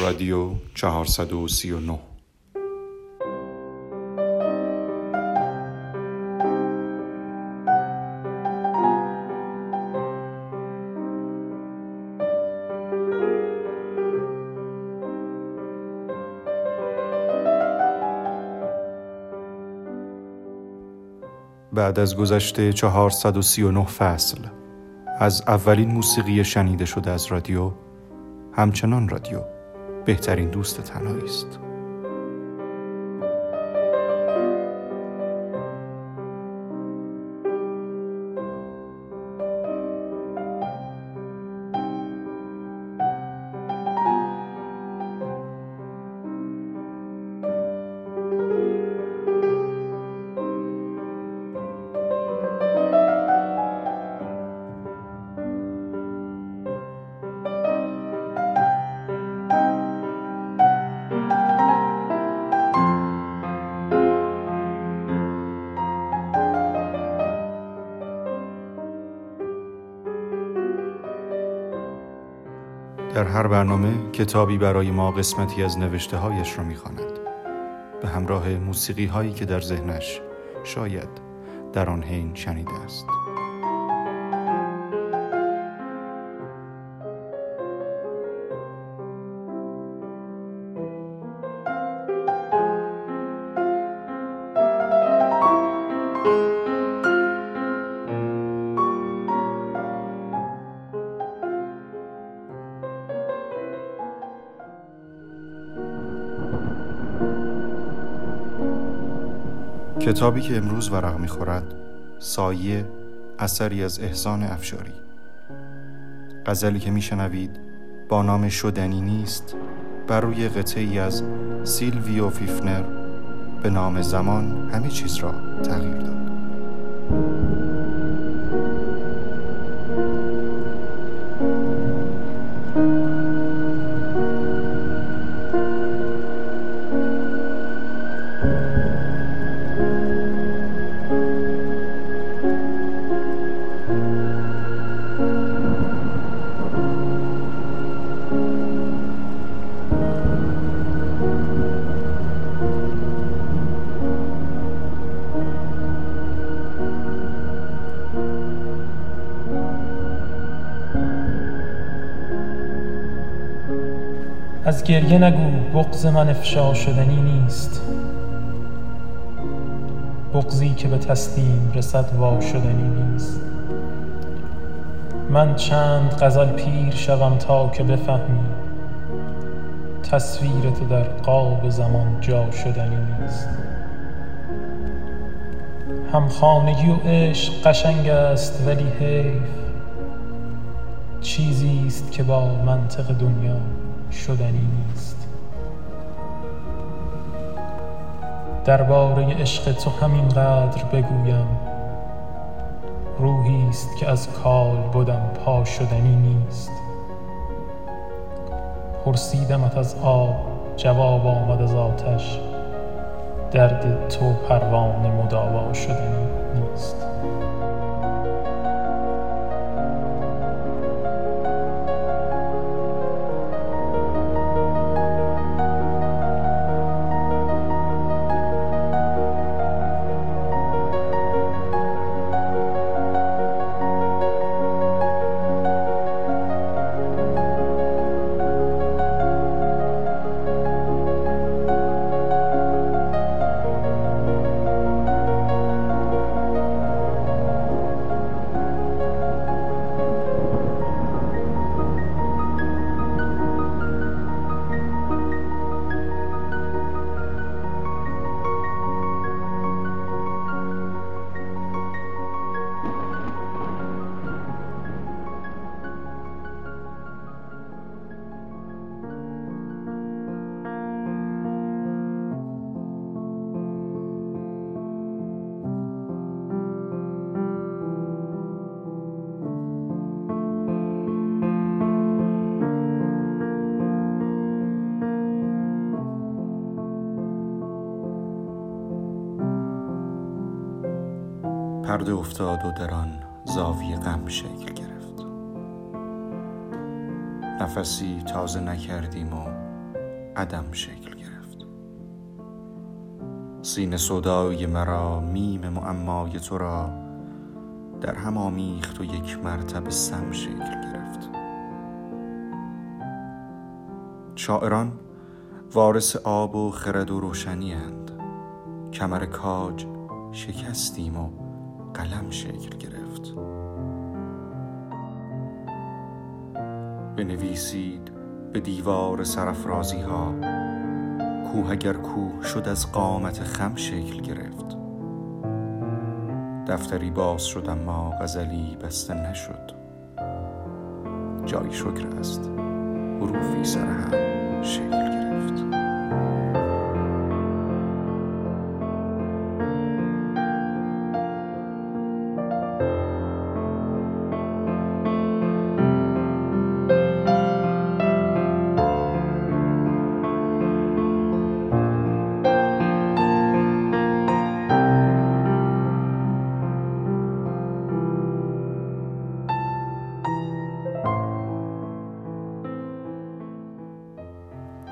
رادیو 439 بعد از گذشته 439 فصل از اولین موسیقی شنیده شده از رادیو همچنان رادیو. بهترین دوست تنهایی است در هر برنامه کتابی برای ما قسمتی از نوشته هایش را می‌خواند. به همراه موسیقی هایی که در ذهنش شاید در آن حین شنیده است. کتابی که امروز ورق می‌خورد سایه اثری از احسان افشاری. غزلی که میشنوید با نام شدنی نیست بر روی قطعی از سیلویو فیفنر به نام زمان همه چیز را تغییر داد. از گریه نگو بغز من افشا شدنی نیست. بغزی که به تسلیم رسد وا شدنی نیست. من چند غزل پیر شوم تا که بفهمی. تصویر تو در قاب زمان جا شدنی نیست. همخانگی و عشق قشنگ است ولی حیف چیزی است که با منطق دنیا شدنی نیست. درباره عشق تو همینقدر بگویم. روحی است که از کال بدم پا شدنی نیست. پرسیدمت از آب جواب آمد از آتش. درد تو پروانه مداوا شدنی نیست. پرده افتاد و در آن زاویه غم شکل گرفت. نفسی تازه نکردیم و عدم شکل گرفت. سینه صدای مرا میم معمای تو را در هم آمیخت و یک مرتبه سم شکل گرفت. شاعران وارث آب و خرد و روشنی اند. کمر کاج شکستیم و قلم شکل گرفت. بنویسید به دیوار سرفرازی ها کوه اگر کوه شد از قامت خم شکل گرفت. دفتری باز شد اما غزلی بسته نشد. جای شکر است. حروفی سر هم شکل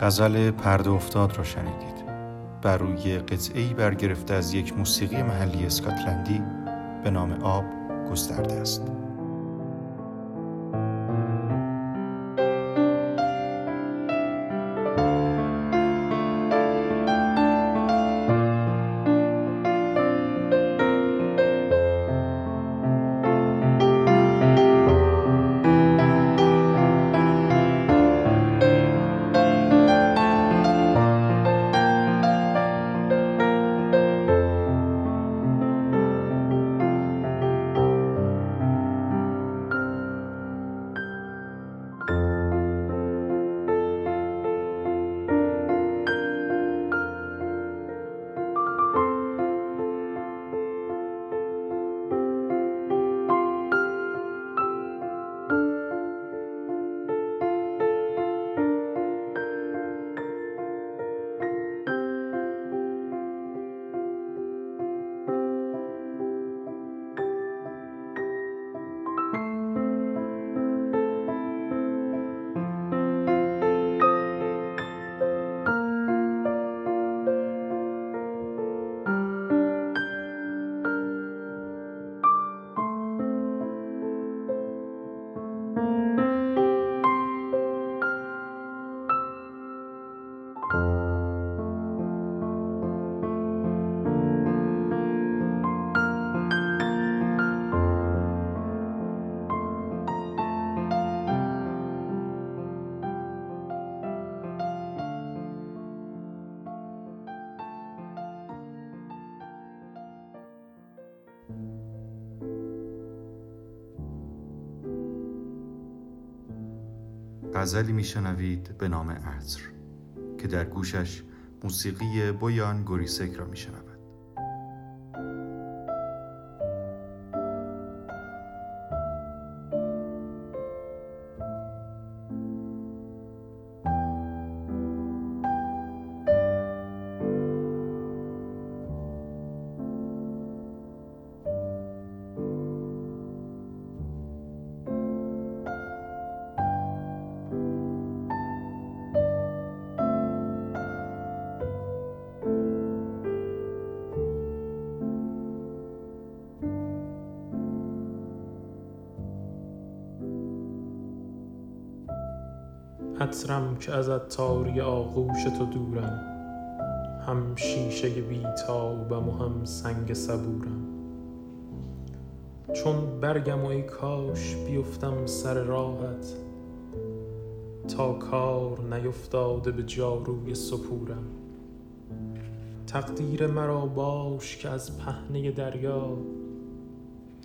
غزل پرده افتاد را شنیدید. بر روی قطعی برگرفته از یک موسیقی محلی اسکاتلندی به نام آب گسترده است. غزلی میشنوید به نام عطر که در گوشش موسیقی بویان گوریسک را میشنوید عطرم که از عطاری آغوش تو دورم. هم شیشه بیتابم و هم سنگ صبورم. چون برگم و ای کاش بیفتم سر راحت تا کار نیفتاده به جاروی سپورم. تقدیر مرا باش که از پهنه دریا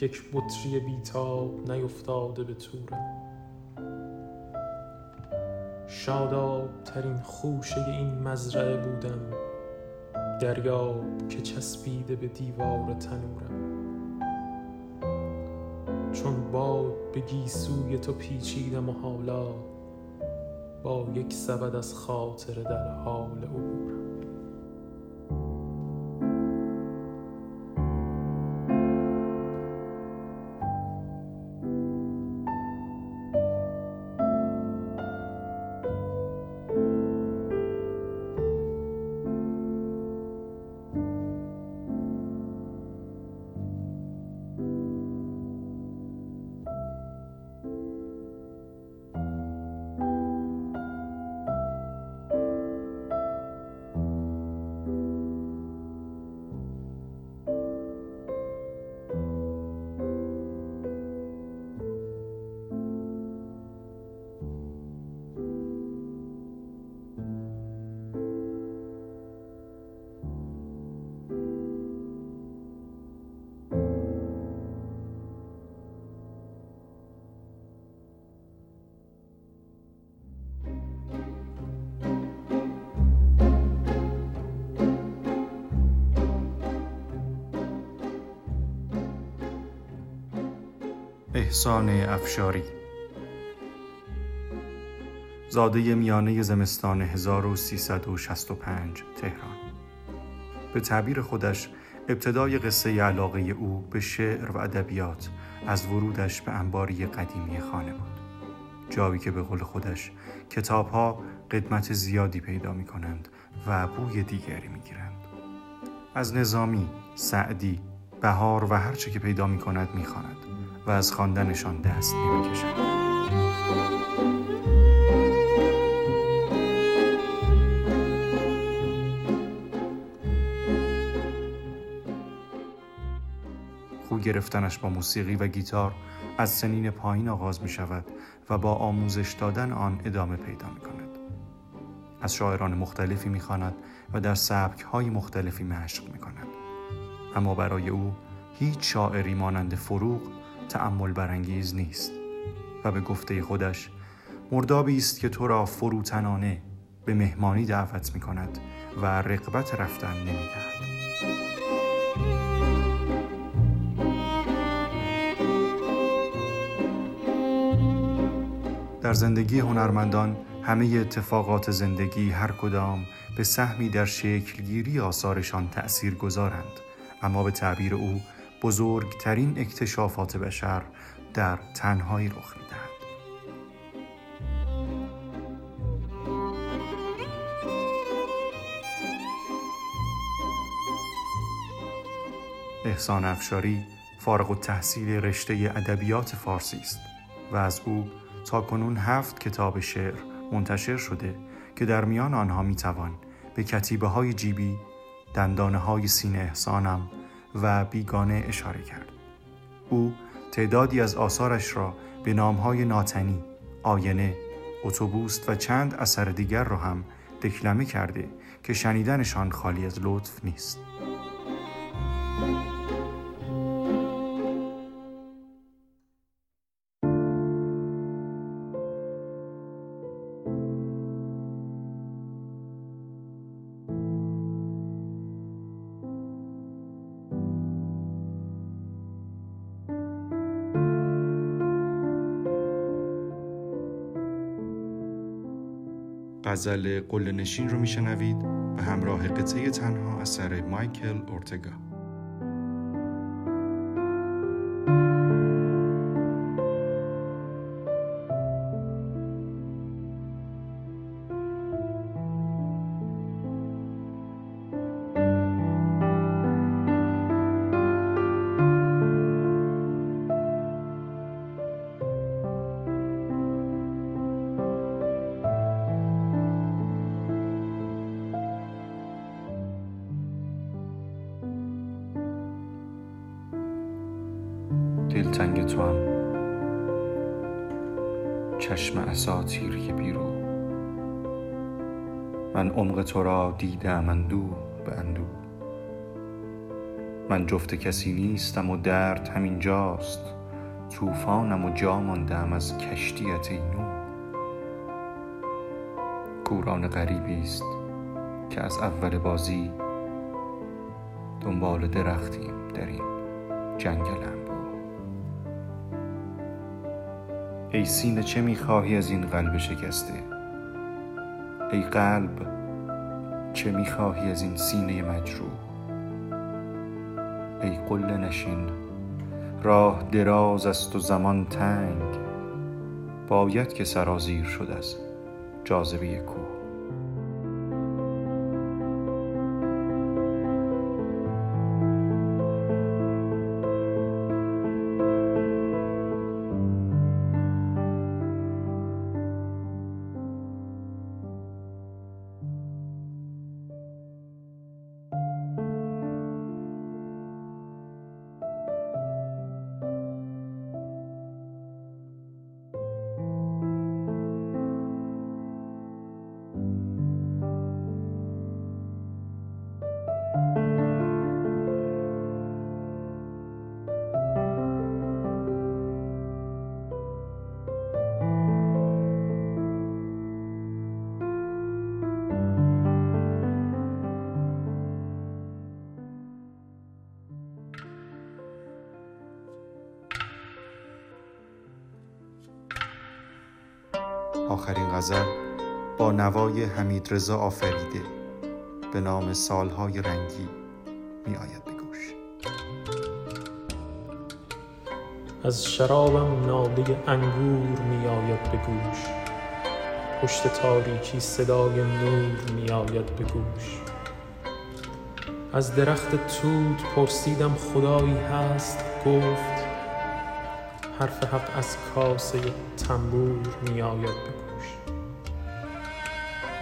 یک بطری بیتاب نیفتاده به تورم. شاداب ترین خوشه این مزرعه بودم. دریاب که چسبیده به دیوار تنورم. چون باد به گیسوی تو پیچیدم و حالا با یک سبد از خاطر در حال عبورم. احسان افشاری. زاده میانه زمستان 1365 تهران. به تعبیر خودش ابتدای قصه علاقه او به شعر و ادبیات از ورودش به انباری قدیمی خانه بود. جایی که به قول خودش کتاب ها قدمت زیادی پیدا می کنند و بوی دیگری می گیرند. از نظامی، سعدی، بهار و هرچه که پیدا می کند می خاند و از خواندنشان دست نمی کشند. خو گرفتنش با موسیقی و گیتار از سنین پایین آغاز می شود و با آموزش دادن آن ادامه پیدا می کند. از شاعران مختلفی می خاند و در سبک های مختلفی مشق می کند. اما برای او هیچ شاعری مانند فروغ تأمل برانگیز نیست و به گفته خودش مردابی است که تو را فروتنانه به مهمانی دعوت می کند و رقبت رفتن نمی دهد. در زندگی هنرمندان همه اتفاقات زندگی هر کدام به سهمی در شکلگیری آثارشان تأثیر گذارند اما به تعبیر او بزرگترین اکتشافات بشر در تنهایی رخ می‌دهد. احسان افشاری فارغ التحصیل رشته ادبیات فارسی است و از او تا کنون هفت کتاب شعر منتشر شده که در میان آنها می توان به کتیبه های جیبی، دندانه های سینه احسانم و بیگانه اشاره کرد. او تعدادی از آثارش را به نامهای ناتنی، آینه، اتوبوس و چند اثر دیگر را هم دکلمه کرده که شنیدنشان خالی از لطف نیست. غزل قل نشین رو میشنوید و همراه قطعه تنها اثر مایکل اورتگا. دلتنگ تو هم. چشم اساتیری بیرو. من عمق تو را دیدم اندو به اندو. من جفت کسی نیستم و درد همین جاست. طوفانم و جا ماندم از کشتیت نو کوران غریبی است که از اول بازی دنبال درختیم در این جنگل ای سینه چه می‌خواهی از این قلب شکسته؟ ای قلب چه می‌خواهی از این سینه مجروح؟ ای قله نشین راه دراز است و زمان تنگ باید که سرازیر شد از جاذبه کوه. غزل با نوای حمید رضا آفریده به نام سالهای رنگی می آید به گوش. از شرابم ناله انگور می آید به گوش. پشت تاریکی صدای نور می آید به گوش. از درخت توت پرسیدم خدایی هست؟ گفت حرف حق از کاسه تنبور می آید به گوش.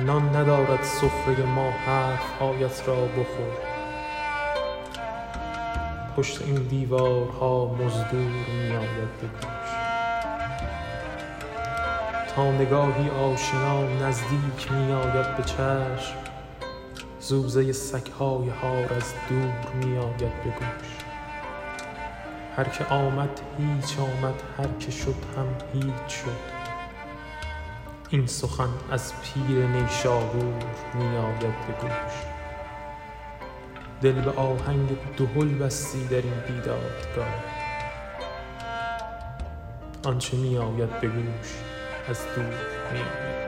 نان ندارد سفره ما حرفهایت را بخور. پشت این دیوارها مزدور می آید گوش تا نگاهی آشنا نزدیک می آید به چشم زوزه سگهای هار از دور می آید به گوش. هر که آمد هیچ آمد هر که شد هم هیچ شد. این سخن از پیر نیشابور می آید به گوش. دل به آهنگ دهل بستی در این بیدادگاه. آنچه می آید به گوش از دور می